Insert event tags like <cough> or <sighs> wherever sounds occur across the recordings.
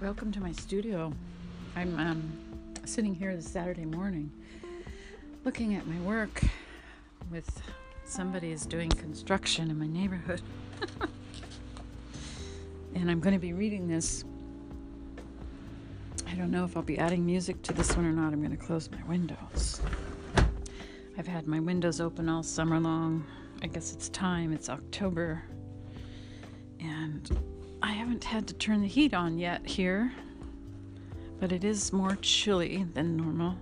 Welcome to my studio. I'm um, sitting here this Saturday morning looking at my work with somebody is doing construction in my neighborhood. <laughs> and I'm going to be reading this. I don't know if I'll be adding music to this one or not. I'm going to close my windows. I've had my windows open all summer long. I guess it's time. It's October. And I haven't had to turn the heat on yet here, but it is more chilly than normal.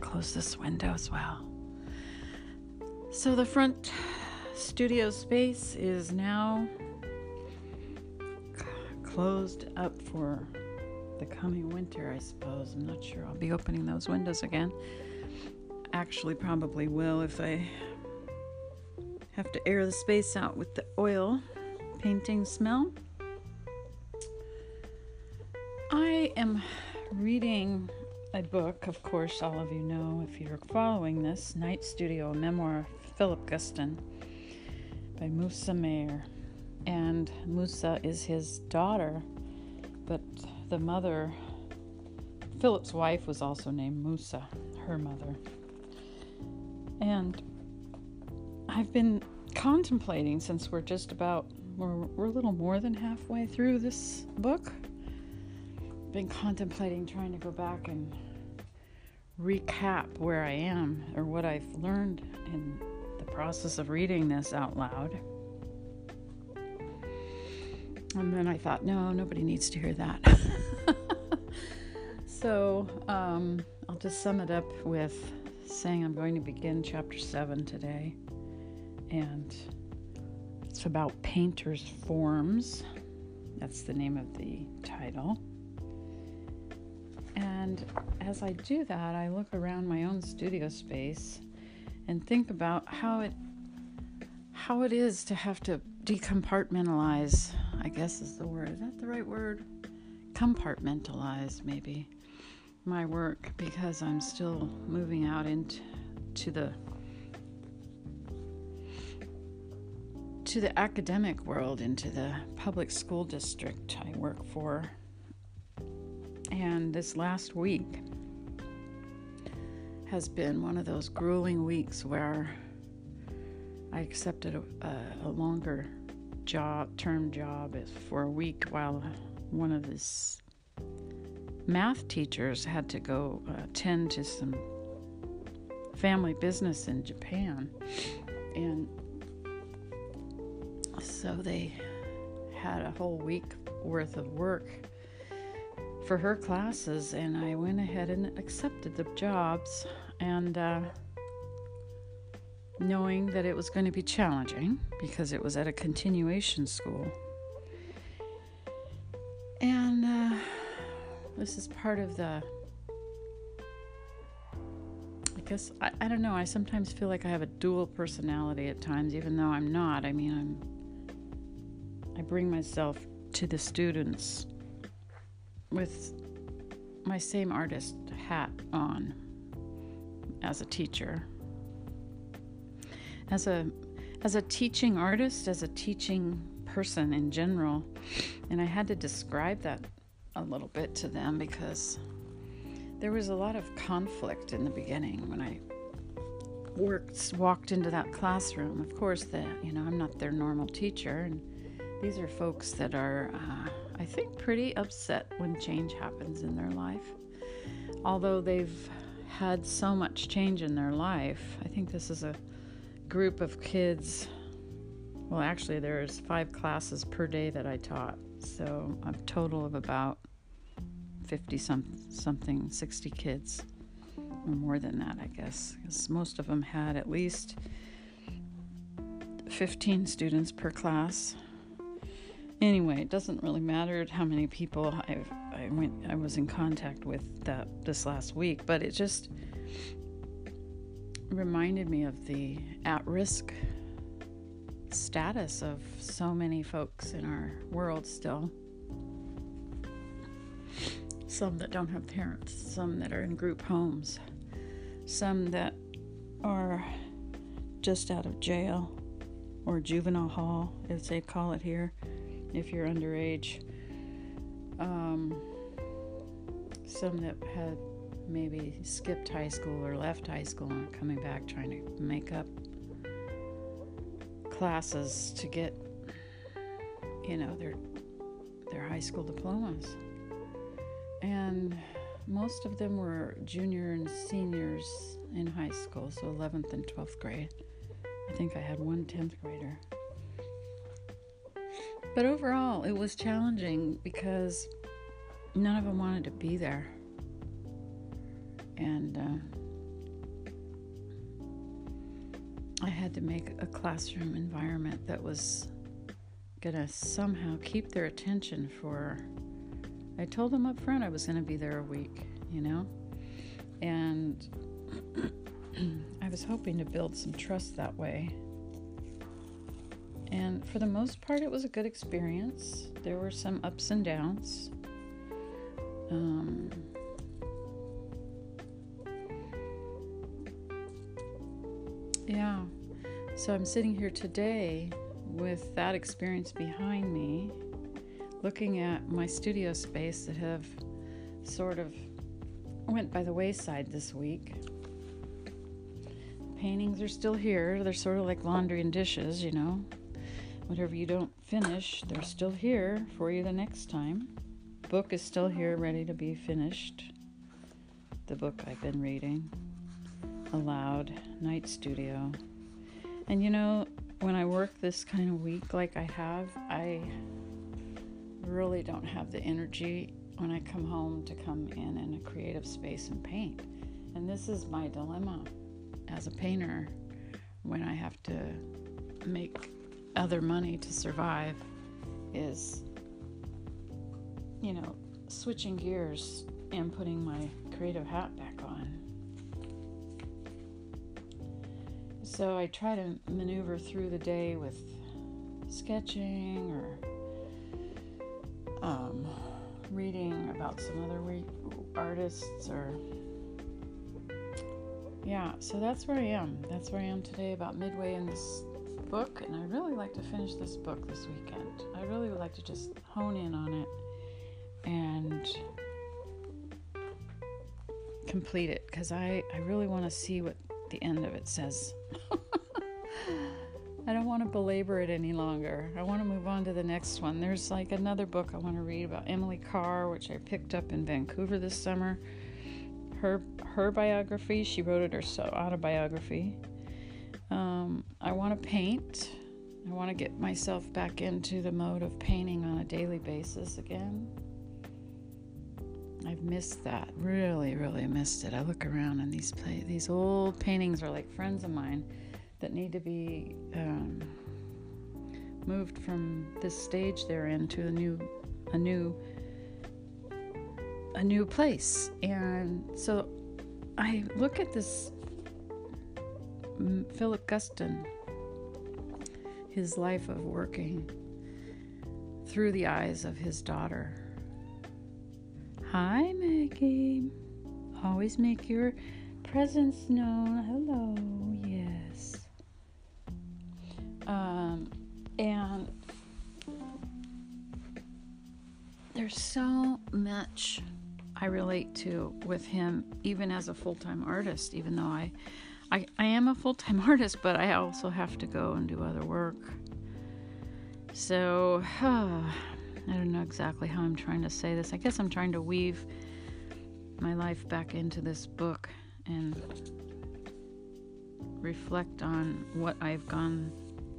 Close this window as well. So the front studio space is now closed up for the coming winter, I suppose. I'm not sure I'll be opening those windows again. Actually, probably will if I have to air the space out with the oil painting smell. I am reading a book, of course, all of you know if you're following this Night Studio memoir of Philip Guston by Musa Mayer. And Musa is his daughter, but the mother, Philip's wife, was also named Musa, her mother. And I've been contemplating since we're just about we're, we're a little more than halfway through this book. Been contemplating trying to go back and recap where I am or what I've learned in the process of reading this out loud. And then I thought, no, nobody needs to hear that. <laughs> so um, I'll just sum it up with saying I'm going to begin chapter 7 today. And about painter's forms. That's the name of the title. And as I do that, I look around my own studio space and think about how it how it is to have to decompartmentalize, I guess is the word. Is that the right word? Compartmentalize maybe my work because I'm still moving out into to the to the academic world, into the public school district I work for. And this last week has been one of those grueling weeks where I accepted a, a, longer job, term job for a week while one of his math teachers had to go attend to some family business in Japan. And so they had a whole week worth of work for her classes, and I went ahead and accepted the jobs. And uh, knowing that it was going to be challenging because it was at a continuation school. And uh, this is part of the. I guess, I, I don't know, I sometimes feel like I have a dual personality at times, even though I'm not. I mean, I'm I bring myself to the students with my same artist hat on as a teacher. As a as a teaching artist, as a teaching person in general, and I had to describe that a little bit to them because there was a lot of conflict in the beginning when I worked walked into that classroom. Of course, that you know I'm not their normal teacher, and these are folks that are, uh, I think, pretty upset when change happens in their life. Although they've had so much change in their life, I think this is a group of kids. Well, actually, there's five classes per day that I taught, so a total of about 50 some, something, 60 kids, or more than that, I guess, because most of them had at least 15 students per class anyway, it doesn't really matter how many people I've, I went I was in contact with that this last week, but it just reminded me of the at-risk status of so many folks in our world still. Some that don't have parents, some that are in group homes, some that are just out of jail or juvenile hall, as they call it here if you're underage. Um, some that had maybe skipped high school or left high school and coming back trying to make up classes to get you know their their high school diplomas. And most of them were junior and seniors in high school so 11th and 12th grade. I think i had one 10th grader but overall it was challenging because none of them wanted to be there and uh, I had to make a classroom environment that was going to somehow keep their attention for. I told them up front I was going to be there a week, you know? And <clears throat> I was hoping to build some trust that way. And for the most part, it was a good experience. There were some ups and downs. Um, Yeah. So I'm sitting here today with that experience behind me, looking at my studio space that have sort of went by the wayside this week. Paintings are still here. They're sort of like laundry and dishes, you know. Whatever you don't finish, they're still here for you the next time. Book is still here, ready to be finished. The book I've been reading aloud night studio. And you know, when I work this kind of week like I have, I really don't have the energy when I come home to come in in a creative space and paint. And this is my dilemma as a painter when I have to make other money to survive is you know, switching gears and putting my creative hat back on. So I try to maneuver through the day with sketching or um, reading about some other re- artists or yeah so that's where i am that's where i am today about midway in this book and i really like to finish this book this weekend i really would like to just hone in on it and complete it because I, I really want to see what the end of it says <laughs> I don't want to belabor it any longer. I want to move on to the next one. There's like another book I want to read about Emily Carr, which I picked up in Vancouver this summer. Her her biography, she wrote it herself, autobiography. Um, I want to paint. I want to get myself back into the mode of painting on a daily basis again. I've missed that. Really, really missed it. I look around and these play, these old paintings are like friends of mine that need to be um, moved from this stage they're in to a new, a new, a new place. And so I look at this Philip Guston, his life of working through the eyes of his daughter. Hi, Maggie. Always make your presence known. Hello, yes. Um, and there's so much I relate to with him, even as a full time artist, even though I, I, I am a full time <laughs> artist, but I also have to go and do other work. So, <sighs> I don't know exactly how I'm trying to say this. I guess I'm trying to weave my life back into this book and reflect on what I've gone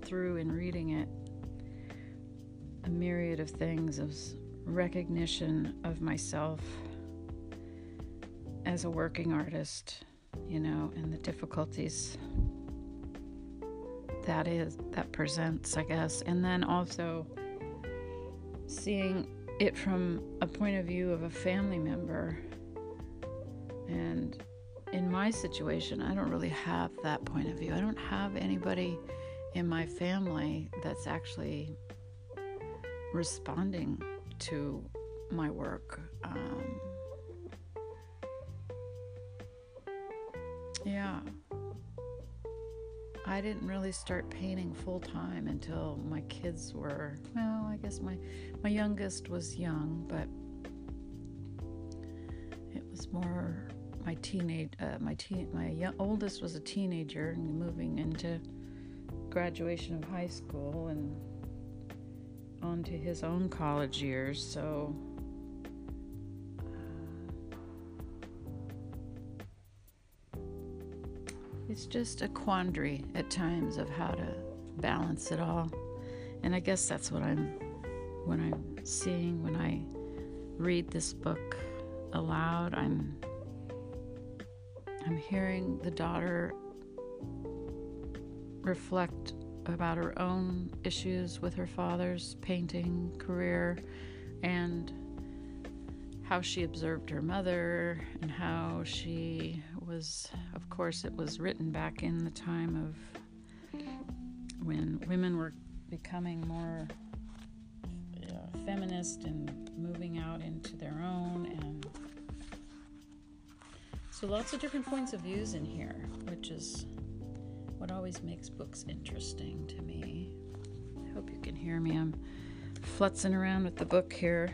through in reading it a myriad of things of recognition of myself as a working artist, you know, and the difficulties that is that presents, I guess, and then also seeing it from a point of view of a family member. And in my situation, I don't really have that point of view. I don't have anybody in my family that's actually responding to my work. Um, yeah. I didn't really start painting full time until my kids were, well, I guess my, my youngest was young, but it was more my teenage uh, my teen my young, oldest was a teenager and moving into graduation of high school and on to his own college years so it's just a quandary at times of how to balance it all. And i guess that's what i'm when i'm seeing when i read this book aloud i'm I'm hearing the daughter reflect about her own issues with her father's painting career and how she observed her mother and how she was, of course, it was written back in the time of when women were becoming more feminist and moving out into their own and so lots of different points of views in here, which is what always makes books interesting to me. I hope you can hear me. I'm flutzing around with the book here.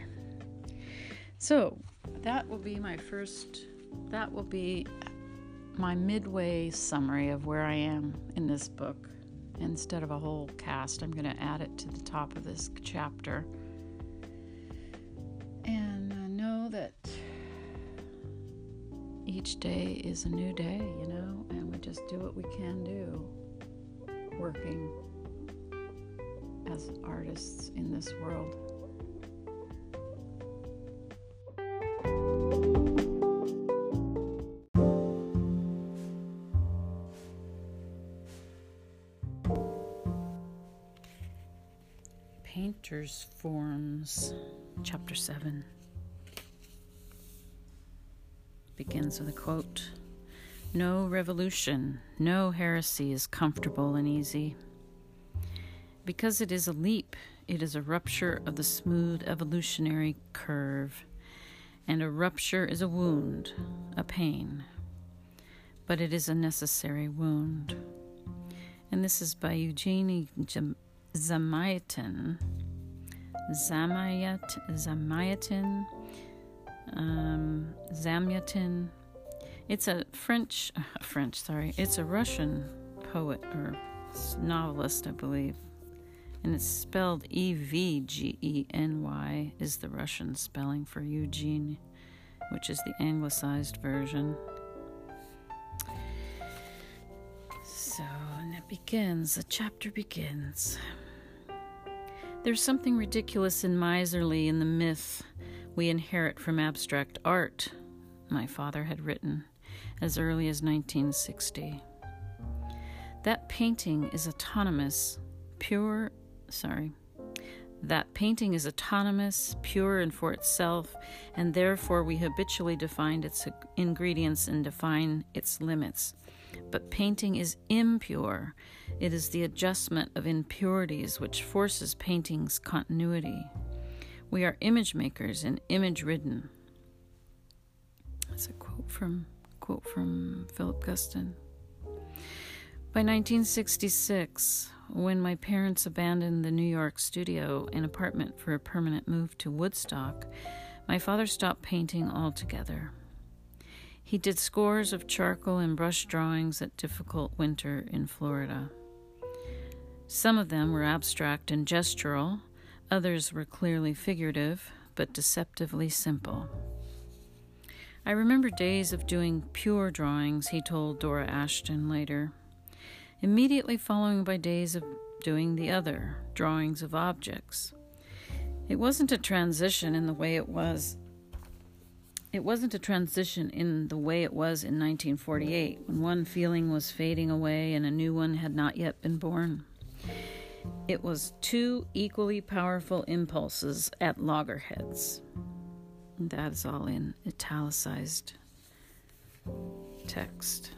So that will be my first, that will be my midway summary of where I am in this book. Instead of a whole cast, I'm going to add it to the top of this chapter. And I know that each day is a new day, you know, and we just do what we can do working as artists in this world. Forms, Chapter 7 begins with a quote No revolution, no heresy is comfortable and easy. Because it is a leap, it is a rupture of the smooth evolutionary curve, and a rupture is a wound, a pain. But it is a necessary wound. And this is by Eugenie Zamyatin. Zamayat, Zamyatin um, Zamyatin. It's a French, <laughs> French, sorry, it's a Russian poet or novelist, I believe. And it's spelled E V G E N Y, is the Russian spelling for Eugene, which is the anglicized version. So, and it begins, the chapter begins. There's something ridiculous and miserly in the myth we inherit from abstract art, my father had written as early as 1960. That painting is autonomous, pure, sorry. That painting is autonomous, pure and for itself, and therefore we habitually define its ingredients and define its limits. But painting is impure. It is the adjustment of impurities which forces painting's continuity. We are image makers and image ridden. That's a quote from quote from Philip Guston. By 1966, when my parents abandoned the New York studio and apartment for a permanent move to Woodstock, my father stopped painting altogether. He did scores of charcoal and brush drawings at difficult winter in Florida. Some of them were abstract and gestural, Others were clearly figurative, but deceptively simple. I remember days of doing pure drawings, he told Dore Ashton later, immediately following by days of doing the other, drawings of objects. It wasn't a transition in the way it was. It wasn't a transition in the way it was in 1948, when one feeling was fading away and a new one had not yet been born. It was two equally powerful impulses at loggerheads. That is all in italicized text.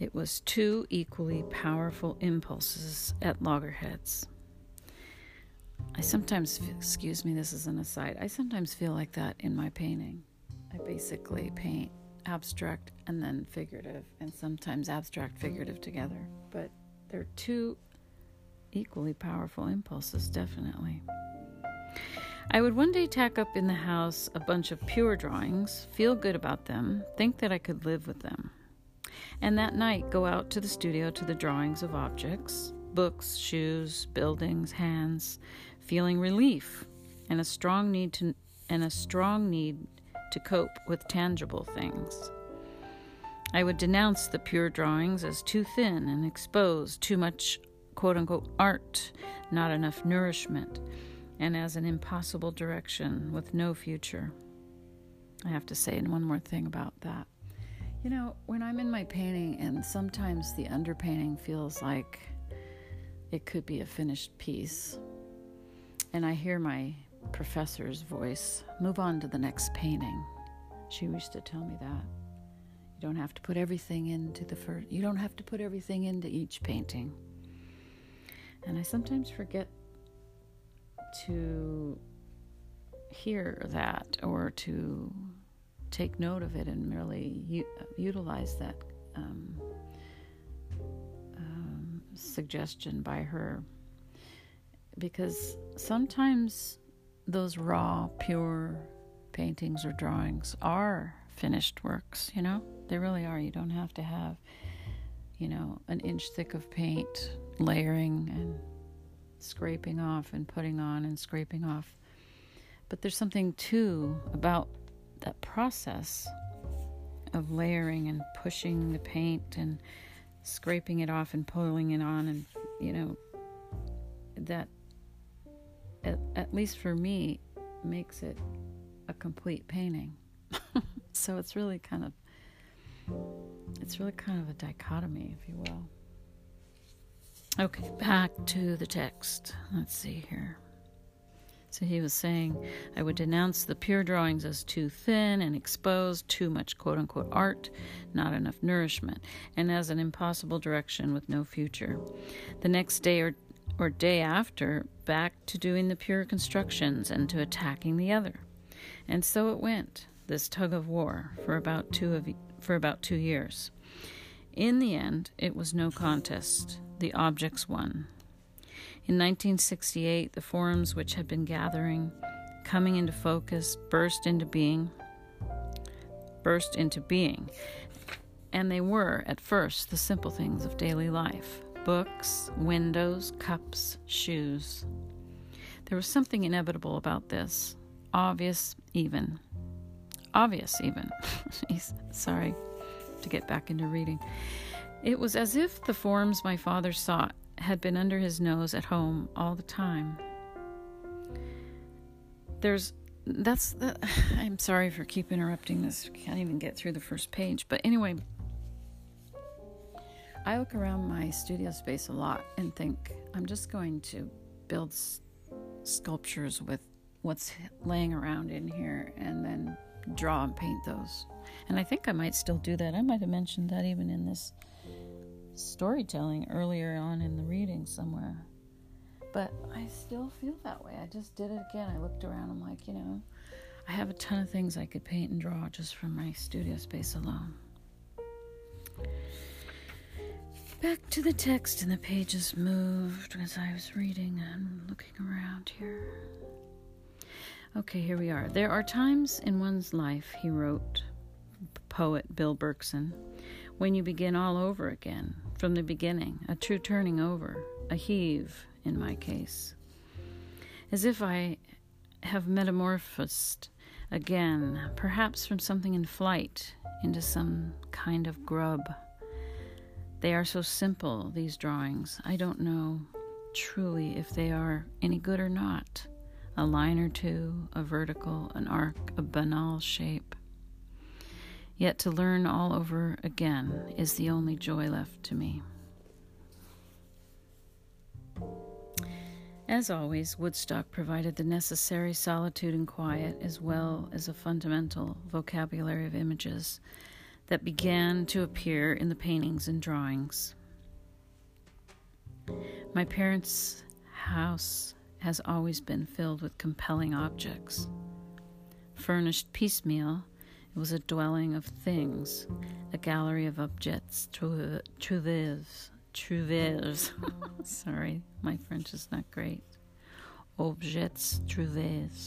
It was two equally powerful impulses at loggerheads. I sometimes, excuse me, this is an aside, I sometimes feel like that in my painting. I basically paint abstract and then figurative, and sometimes abstract figurative together. But they're two equally powerful impulses, definitely. I would one day tack up in the house a bunch of pure drawings, feel good about them, think that I could live with them. And that night go out to the studio to the drawings of objects, books, shoes, buildings, hands, feeling relief and a strong need to and a strong need to cope with tangible things. I would denounce the pure drawings as too thin and exposed, too much quote unquote art, not enough nourishment, and as an impossible direction with no future. I have to say one more thing about that. You know, when I'm in my painting, and sometimes the underpainting feels like it could be a finished piece, and I hear my professor's voice move on to the next painting. She used to tell me that. You don't have to put everything into the first, you don't have to put everything into each painting. And I sometimes forget to hear that or to take note of it and merely u- utilize that um, suggestion by her. Because sometimes those raw, pure paintings or drawings are finished works, you know? They really are. You don't have to have, you know, an inch thick of paint layering and scraping off and putting on and scraping off. But there's something too about that process of layering and pushing the paint and scraping it off and pulling it on and you know that at, at least for me makes it a complete painting <laughs> so it's really kind of it's really kind of a dichotomy if you will Okay, back to the text. Let's see here. So he was saying, I would denounce the pure drawings as too thin and exposed, too much quote unquote art, not enough nourishment, and as an impossible direction with no future. The next day or, or day after, back to doing the pure constructions and to attacking the other. And so it went, this tug of war, for about two of for about two years. In the end, it was no contest the objects won. In 1968, the forums which had been gathering, coming into focus, burst into being. Burst into being. And they were, at first, the simple things of daily life books, windows, cups, shoes. There was something inevitable about this, obvious even. Obvious even. <laughs> Sorry to get back into reading. It was as if the forms my father sought had been under his nose at home all the time. There's that's the, uh, <sighs> I'm sorry for keep interrupting this. Can't even get through the first page. But anyway, I look around my studio space a lot and think I'm just going to build s- sculptures with what's laying around in here and then draw and paint those. And I think I might still do that. I might have mentioned that even in this storytelling earlier on in the reading somewhere. But I still feel that way. I just did it again. I looked around. I'm like, you know, I have a ton of things I could paint and draw just from my studio space alone. Back to the text, and the pages moved as I was reading and looking around here. Okay, here we are. There are times in one's life, he wrote, poet Bill Berkson, when you begin all over again, from the beginning, a true turning over, a heave in my case. As if I have metamorphosed again, perhaps from something in flight into some kind of grub. They are so simple, these drawings. I don't know truly if they are any good or not. A line or two, a vertical, an arc, a banal shape. Yet to learn all over again is the only joy left to me. As always, Woodstock provided the necessary solitude and quiet, as well as a fundamental vocabulary of images that began to appear in the paintings and drawings. My parents' house has always been filled with compelling objects. Furnished piecemeal, it was a dwelling of things, a gallery of objects, trouves, trouves. <laughs> Sorry, my French is not great. objets trouvés.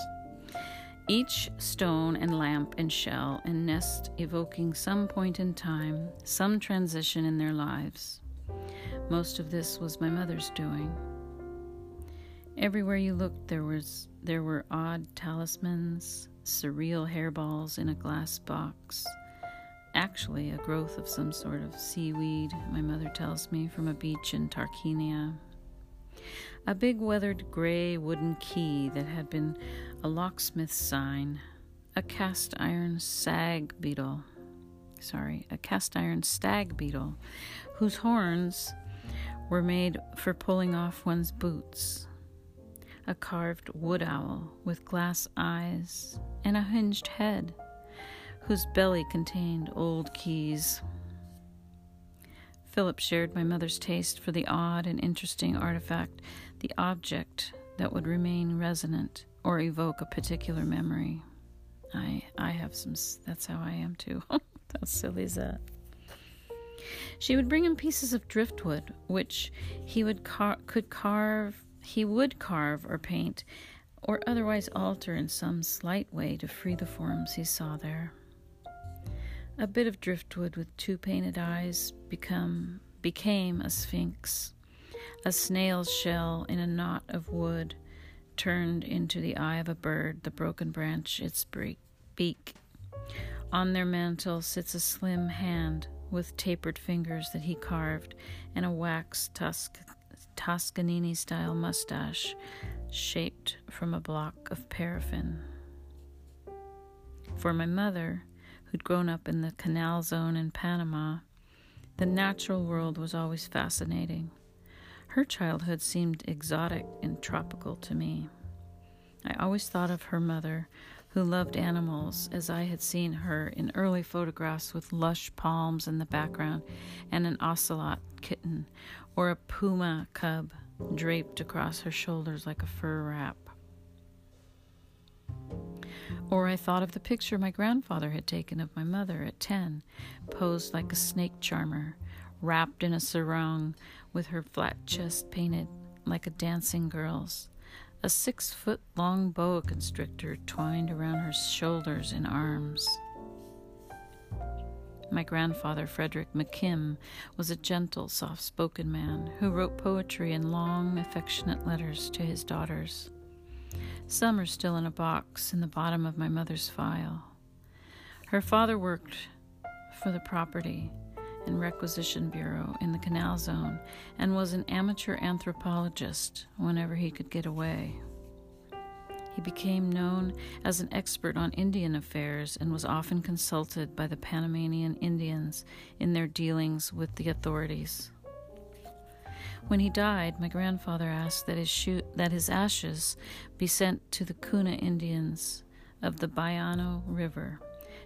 Each stone and lamp and shell and nest evoking some point in time, some transition in their lives. Most of this was my mother's doing. Everywhere you looked there was there were odd talismans, surreal hairballs in a glass box. Actually, a growth of some sort of seaweed, my mother tells me, from a beach in Tarquinia. A big weathered gray wooden key that had been a locksmith's sign, a cast iron sag beetle, sorry, a cast iron stag beetle, whose horns were made for pulling off one's boots, a carved wood owl with glass eyes and a hinged head, whose belly contained old keys. Philip shared my mother's taste for the odd and interesting artifact, the object that would remain resonant or evoke a particular memory. I I have some that's how I am too. <laughs> that's silly as that. She would bring him pieces of driftwood which he would car- could carve he would carve or paint or otherwise alter in some slight way to free the forms he saw there. A bit of driftwood with two painted eyes become became a sphinx. A snail's shell in a knot of wood turned into the eye of a bird, the broken branch its beak. On their mantle sits a slim hand with tapered fingers that he carved and a wax tusk, Toscanini style mustache shaped from a block of paraffin. For my mother, who'd grown up in the canal zone in Panama, the natural world was always fascinating. Her childhood seemed exotic and tropical to me. I always thought of her mother, who loved animals, as I had seen her in early photographs with lush palms in the background and an ocelot kitten or a puma cub draped across her shoulders like a fur wrap. Or I thought of the picture my grandfather had taken of my mother at ten, posed like a snake charmer, wrapped in a sarong with her flat chest painted like a dancing girl's, a six foot long boa constrictor twined around her shoulders and arms. My grandfather, Frederick McKim, was a gentle, soft spoken man who wrote poetry in long, affectionate letters to his daughters. Some are still in a box in the bottom of my mother's file. Her father worked for the property and Requisition Bureau in the Canal Zone and was an amateur anthropologist whenever he could get away. He became known as an expert on Indian affairs and was often consulted by the Panamanian Indians in their dealings with the authorities. When he died, my grandfather asked that his, shoot, that his ashes be sent to the Kuna Indians of the Bayano River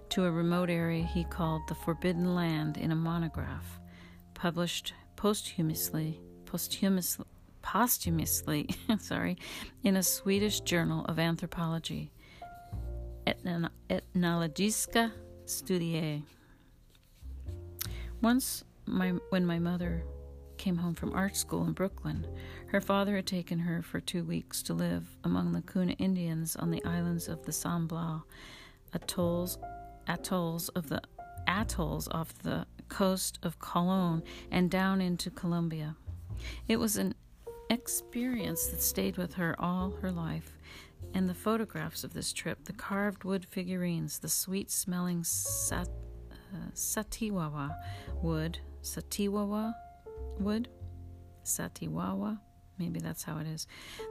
to a remote area he called the Forbidden Land in a monograph, published posthumously, posthumously, posthumously, <laughs> sorry, in a Swedish journal of anthropology, Ethnologiska Studier. Once, my, when my mother came home from art school in Brooklyn, her father had taken her for two weeks to live among the Kuna Indians on the islands of the San Blas, atolls atolls of the atolls off the coast of Colon and down into Colombia. It was an experience that stayed with her all her life, and the photographs of this trip, the carved wood figurines, the sweet smelling sat, uh, satiwawa wood, satiwawa wood, satiwawa maybe that's how it is,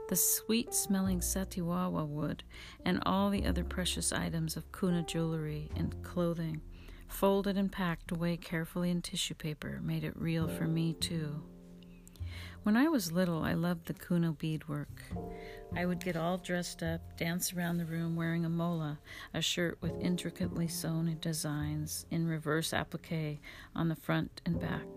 the sweet smelling satiwawa wood, and all the other precious items of Kuna jewelry and clothing, folded and packed away carefully in tissue paper, made it real for me too. When I was little, I loved the Kuna beadwork. I would get all dressed up, dance around the room wearing a mola, a shirt with intricately sewn designs in reverse applique on the front and back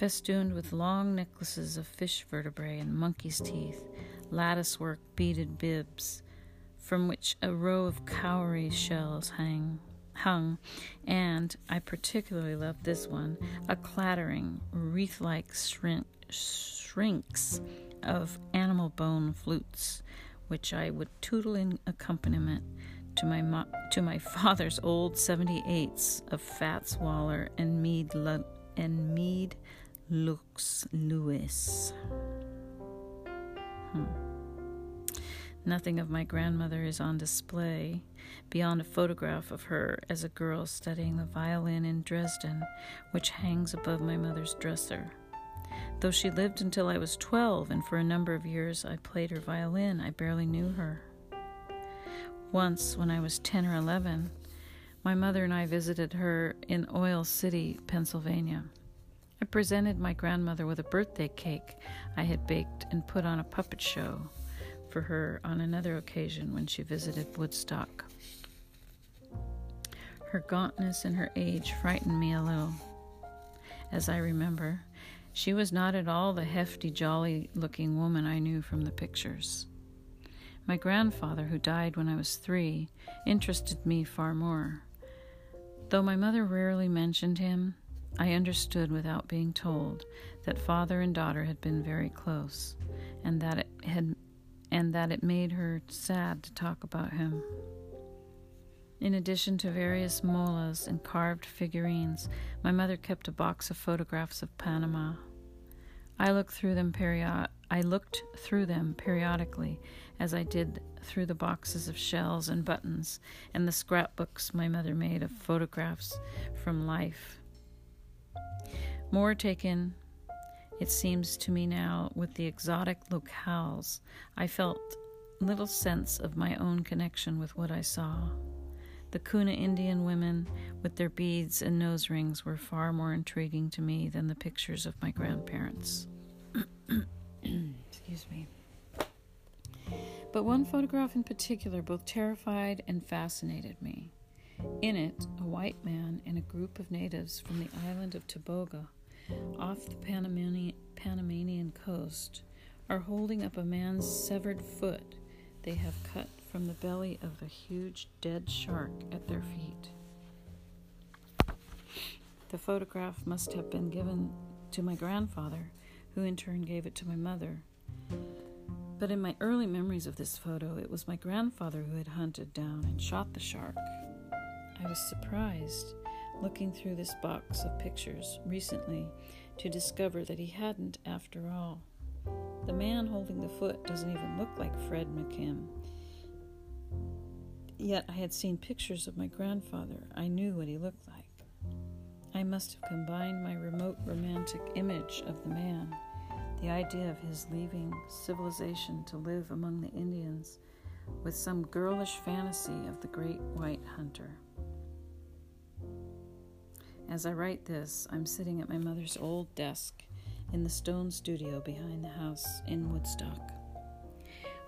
festooned with long necklaces of fish vertebrae and monkey's teeth, latticework beaded bibs, from which a row of cowrie shells hang, hung, and I particularly loved this one, a clattering, wreath like shrink, shrinks of animal animal bone flutes, which I would tootle in accompaniment to my mo- to my father's old 78s of Fats Waller and Meade Lu- and Meade Lux Lewis. Hmm. Nothing of my grandmother is on display beyond a photograph of her as a girl studying the violin in Dresden, which hangs above my mother's dresser. Though she lived until I was 12, and for a number of years I played her violin, I barely knew her. Once, when I was 10 or 11, my mother and I visited her in Oil City, Pennsylvania. I presented my grandmother with a birthday cake I had baked and put on a puppet show for her on another occasion when she visited Woodstock. Her gauntness and her age frightened me a little. As I remember, she was not at all the hefty, jolly looking woman I knew from the pictures. My grandfather, who died when I was three, interested me far more. Though my mother rarely mentioned him, I understood without being told that father and daughter had been very close, and that it had and that it made her sad to talk about him. In addition to various molas and carved figurines, my mother kept a box of photographs of Panama. I looked through them period I looked through them periodically as I did through the boxes of shells and buttons and the scrapbooks my mother made of photographs from life. More taken it seems to me now, with the exotic locales, I felt little sense of my own connection with what I saw. The Kuna Indian women with their beads and nose rings were far more intriguing to me than the pictures of my grandparents. <clears throat> Excuse me. But one photograph in particular both terrified and fascinated me. In it, a white man and a group of natives from the island of Taboga off the Panamanian, Panamanian coast are holding up a man's severed foot they have cut from the belly of a huge dead shark at their feet. The photograph must have been given to my grandfather, who in turn gave it to my mother. But in my early memories of this photo, it was my grandfather who had hunted down and shot the shark. I was surprised looking through this box of pictures recently to discover that he hadn't after all. The man holding the foot doesn't even look like Fred McKim. Yet I had seen pictures of my grandfather. I knew what he looked like. I must have combined my remote romantic image of the man, the idea of his leaving civilization to live among the Indians, with some girlish fantasy of the great white hunter. As I write this, I'm sitting at my mother's old desk in the stone studio behind the house in Woodstock.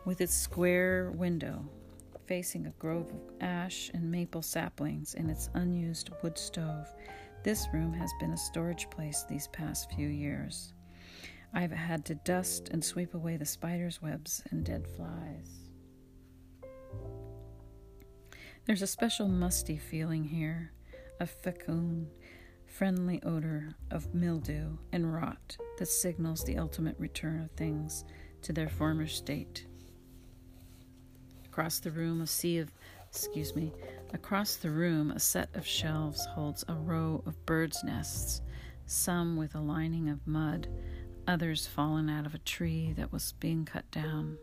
With its square window facing a grove of ash and maple saplings and its unused wood stove, this room has been a storage place these past few years. I've had to dust and sweep away the spider's webs and dead flies. There's a special musty feeling here, a fecund friendly odor of mildew and rot that signals the ultimate return of things to their former state. Across the room, a sea of, excuse me, across the room, a set of shelves holds a row of birds' nests, some with a lining of mud, others fallen out of a tree that was being cut down.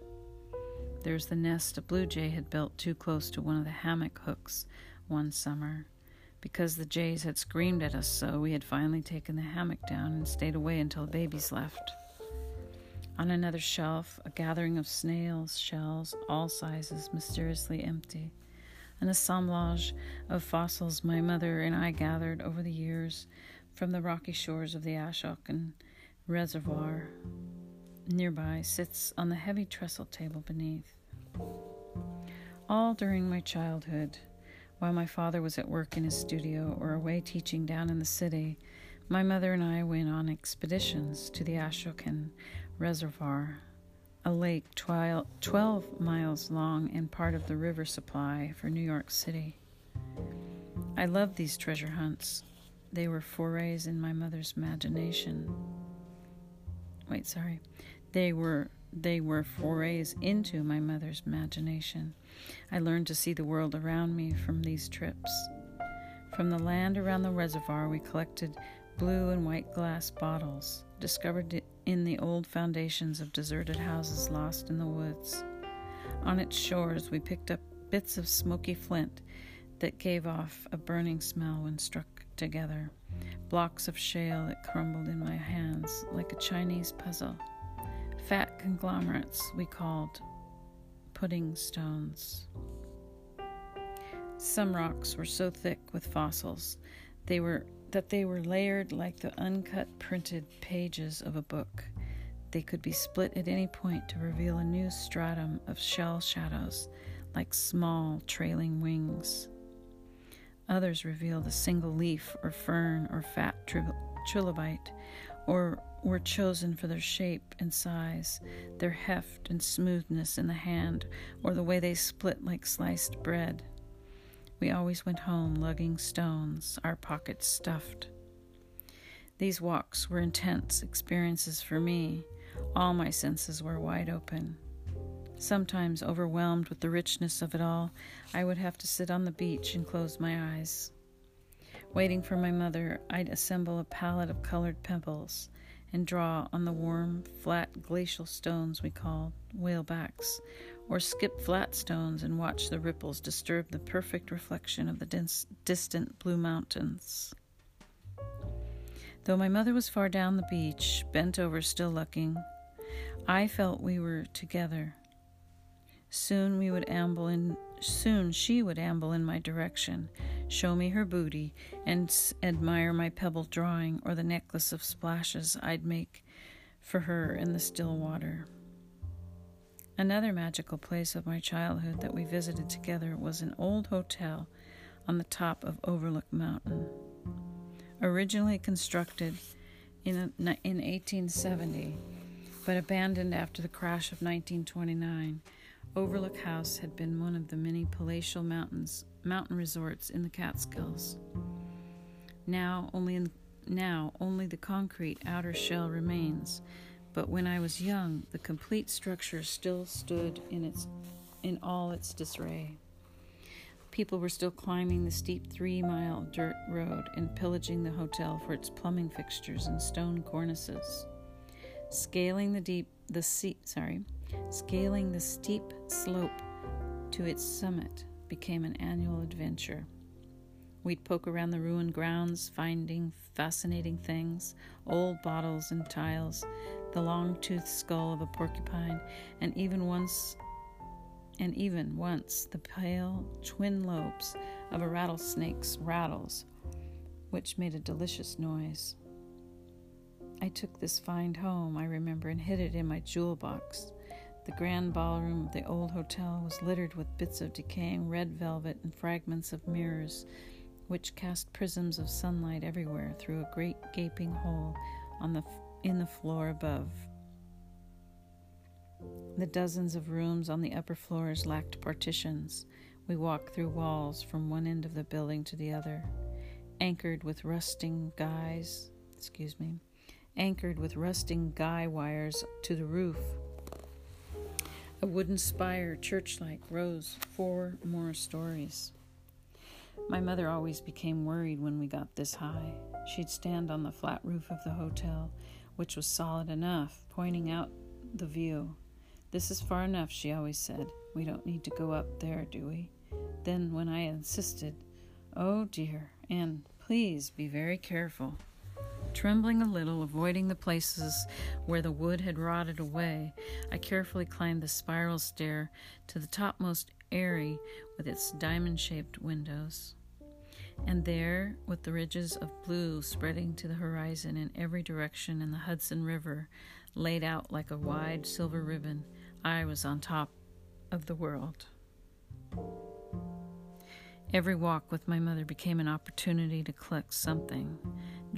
There's the nest a blue jay had built too close to one of the hammock hooks one summer. Because the jays had screamed at us so, we had finally taken the hammock down and stayed away until the babies left. On another shelf, a gathering of snails, shells, all sizes, mysteriously empty. An assemblage of fossils my mother and I gathered over the years from the rocky shores of the Ashokan Reservoir. Nearby sits on the heavy trestle table beneath. All during my childhood, while my father was at work in his studio or away teaching down in the city, my mother and I went on expeditions to the Ashokan Reservoir, a lake 12, 12 miles long and part of the river supply for New York City. I loved these treasure hunts. They were forays in my mother's imagination. Wait, sorry. They were they were forays into my mother's imagination. I learned to see the world around me from these trips. From the land around the reservoir, we collected blue and white glass bottles, discovered in the old foundations of deserted houses lost in the woods. On its shores, we picked up bits of smoky flint that gave off a burning smell when struck together, blocks of shale that crumbled in my hands like a Chinese puzzle. Fat conglomerates we called pudding stones. Some rocks were so thick with fossils they were that they were layered like the uncut printed pages of a book. They could be split at any point to reveal a new stratum of shell shadows, like small trailing wings. Others revealed a single leaf or fern or fat trilobite, or were chosen for their shape and size, their heft and smoothness in the hand, or the way they split like sliced bread. We always went home lugging stones, our pockets stuffed. These walks were intense experiences for me. All my senses were wide open. Sometimes, overwhelmed with the richness of it all, I would have to sit on the beach and close my eyes. Waiting for my mother, I'd assemble a palette of colored pebbles and draw on the warm, flat glacial stones we called whalebacks, or skip flat stones and watch the ripples disturb the perfect reflection of the dis- distant blue mountains. Though my mother was far down the beach, bent over still looking, I felt we were together. Soon we would amble in soon she would amble in my direction, show me her booty, and admire my pebble drawing or the necklace of splashes I'd make for her in the still water. Another magical place of my childhood that we visited together was an old hotel on the top of Overlook Mountain. Originally constructed in, in 1870, but abandoned after the crash of 1929, Overlook House had been one of the many palatial mountains mountain resorts in the Catskills. Now only in, now only the concrete outer shell remains, but when I was young, the complete structure still stood in its in all its disarray. People were still climbing the steep three mile dirt road and pillaging the hotel for its plumbing fixtures and stone cornices. Scaling the deep the sea sorry, Scaling the steep slope to its summit became an annual adventure. We'd poke around the ruined grounds, finding fascinating things old bottles and tiles, the long toothed skull of a porcupine, and even once and even once the pale twin lobes of a rattlesnake's rattles, which made a delicious noise. I took this find home, I remember, and hid it in my jewel box. The grand ballroom of the old hotel was littered with bits of decaying red velvet and fragments of mirrors, which cast prisms of sunlight everywhere through a great gaping hole on the in the floor above. The dozens of rooms on the upper floors lacked partitions. We walked through walls from one end of the building to the other, anchored with rusting guys, excuse me, anchored with rusting guy wires to the roof a wooden spire, church like, rose four more stories. My mother always became worried when we got this high. She'd stand on the flat roof of the hotel, which was solid enough, pointing out the view. This is far enough, she always said. We don't need to go up there, do we? Then, when I insisted, Oh dear, and please be very careful, Trembling a little, avoiding the places where the wood had rotted away, I carefully climbed the spiral stair to the topmost eyrie with its diamond shaped windows. And there, with the ridges of blue spreading to the horizon in every direction and the Hudson River laid out like a wide silver ribbon, I was on top of the world. Every walk with my mother became an opportunity to collect something.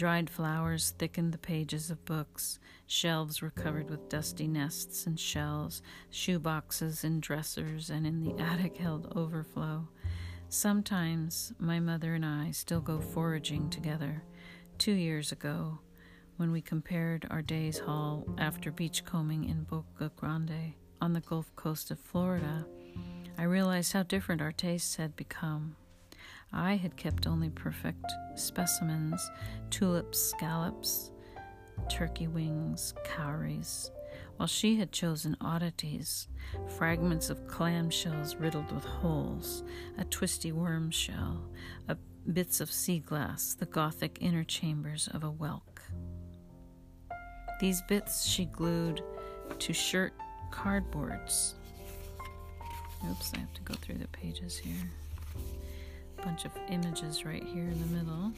Dried flowers thickened the pages of books. Shelves were covered with dusty nests and shells. Shoe boxes in dressers and in the attic held overflow. Sometimes my mother and I still go foraging together. Two years ago, when we compared our day's haul after beachcombing in Boca Grande on the Gulf Coast of Florida, I realized how different our tastes had become. I had kept only perfect specimens tulips, scallops, turkey wings, cowries, while she had chosen oddities fragments of clamshells riddled with holes, a twisty worm shell, a bits of sea glass, the gothic inner chambers of a whelk. These bits she glued to shirt cardboards. Oops, I have to go through the pages here. Bunch of images right here in the middle.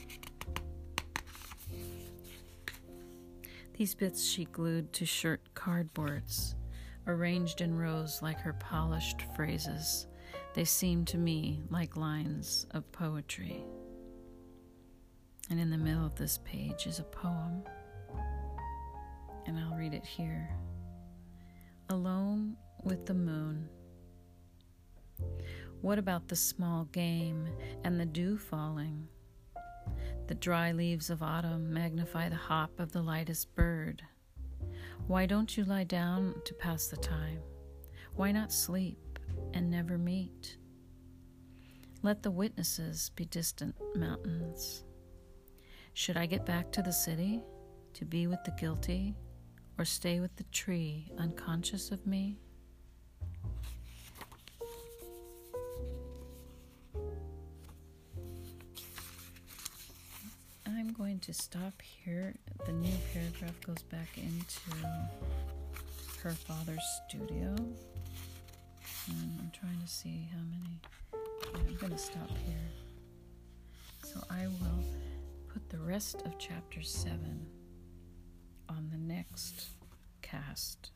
These bits she glued to shirt cardboards, arranged in rows like her polished phrases. They seemed to me like lines of poetry. And in the middle of this page is a poem, and I'll read it here. Alone with the moon. What about the small game and the dew falling? The dry leaves of autumn magnify the hop of the lightest bird. Why don't you lie down to pass the time? Why not sleep and never meet? Let the witnesses be distant mountains. Should I get back to the city to be with the guilty or stay with the tree unconscious of me? I'm going to stop here. The new paragraph goes back into her father's studio. And I'm trying to see how many. Yeah, I'm going to stop here. So I will put the rest of chapter 7 on the next cast.